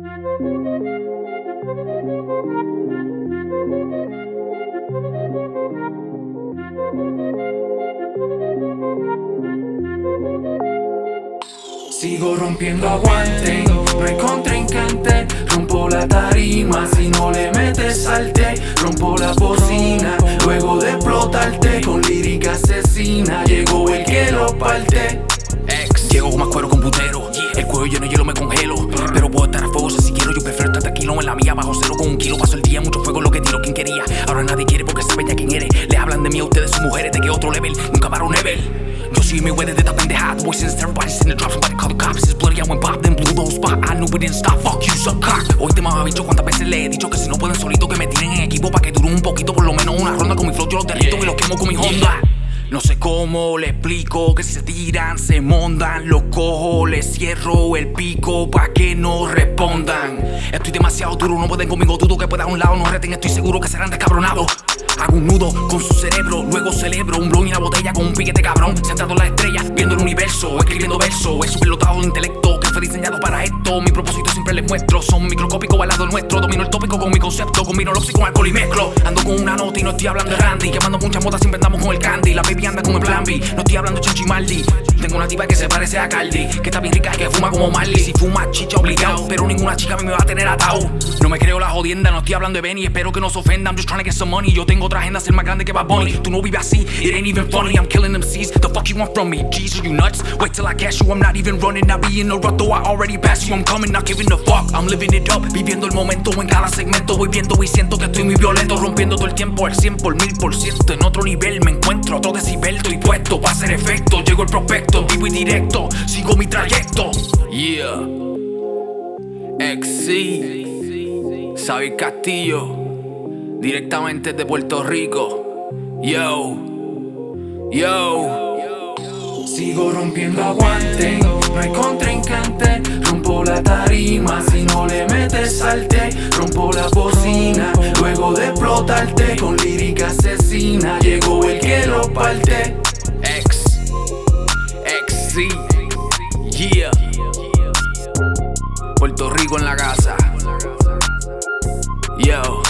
Sigo rompiendo aguante, no hay contrincante. Rompo la tarima, si no le metes salte Rompo la bocina, luego de explotarte Con lírica asesina, llegó el que lo parte Ex, llego con más cuero con putero. El cuello lleno hielo me congelo en la mía Bajo cero con un kilo. Paso el día, mucho fuego lo que tiro Quien quería, ahora nadie quiere porque sabe ya quién eres. Le hablan de mí a ustedes sus mujeres De que otro level, nunca paro un level Yo soy mi wey desde esta pendeja. Voices, everybody's in the drop Somebody call the cops. It's bloody, I went pop Then blew those spot I knew we didn't stop Fuck you, suck cock Hoy te mama bicho cuántas veces le he dicho Que si no pueden solito que me tiren en equipo Pa' que dure un poquito Por lo menos una ronda con mi flow Yo los derrito y los quemo con mi Honda no sé cómo le explico que si se tiran, se montan, los cojo, les cierro el pico pa' que no respondan. Estoy demasiado duro, no pueden conmigo, dudo que pueda a un lado, no reten, estoy seguro que serán descabronados. Hago un nudo con su cerebro, luego celebro un blon y una botella con un piquete cabrón. Sentado en la estrella, viendo el universo, escribiendo verso. Es un pelotado de intelecto que diseñado para esto. Mi propósito siempre les muestro, son microscópicos al lado nuestro. Domino el tópico con mi concepto, combino lo con alcohol y mezclo. Ando con una nota y no estoy hablando de Randy. Quemando muchas modas, siempre andamos con el candy. La baby anda con el plan no estoy hablando de Chichimaldi. Tengo una tipa que se parece a Caldi, que está bien rica que fuma como Marley. Si fuma, chicha obligado, pero ninguna chica a me va a tener atado. No me creo la jodienda, no estoy hablando de Benny. Espero que no se ofenda. I'm just trying to get some money. Yo tengo otra agenda, ser más grande que Bad Bunny. Tú no vives así, it ain't even funny. I'm killing them C's. The fuck you want from me? Are you nuts? Wait till I catch you. I'm not even running. I be in the rut, though I already passed you. I'm coming, not giving a fuck. I'm living it up, viviendo el momento en cada segmento. Voy viendo y siento que estoy muy violento, rompiendo todo el tiempo al 100 por mil por ciento. En otro nivel me encuentro, otro decibel, estoy puesto para hacer efecto. Llego el prospecto, vivo y directo, sigo mi trayecto. Yeah. XC, Xavi Castillo, directamente de Puerto Rico. Yo, yo. Sigo rompiendo aguante, no hay contrincante Rompo la tarima, si no le metes salte Rompo la bocina, luego de explotarte Con lírica asesina, Yeah. Puerto Rico en la casa. Yo.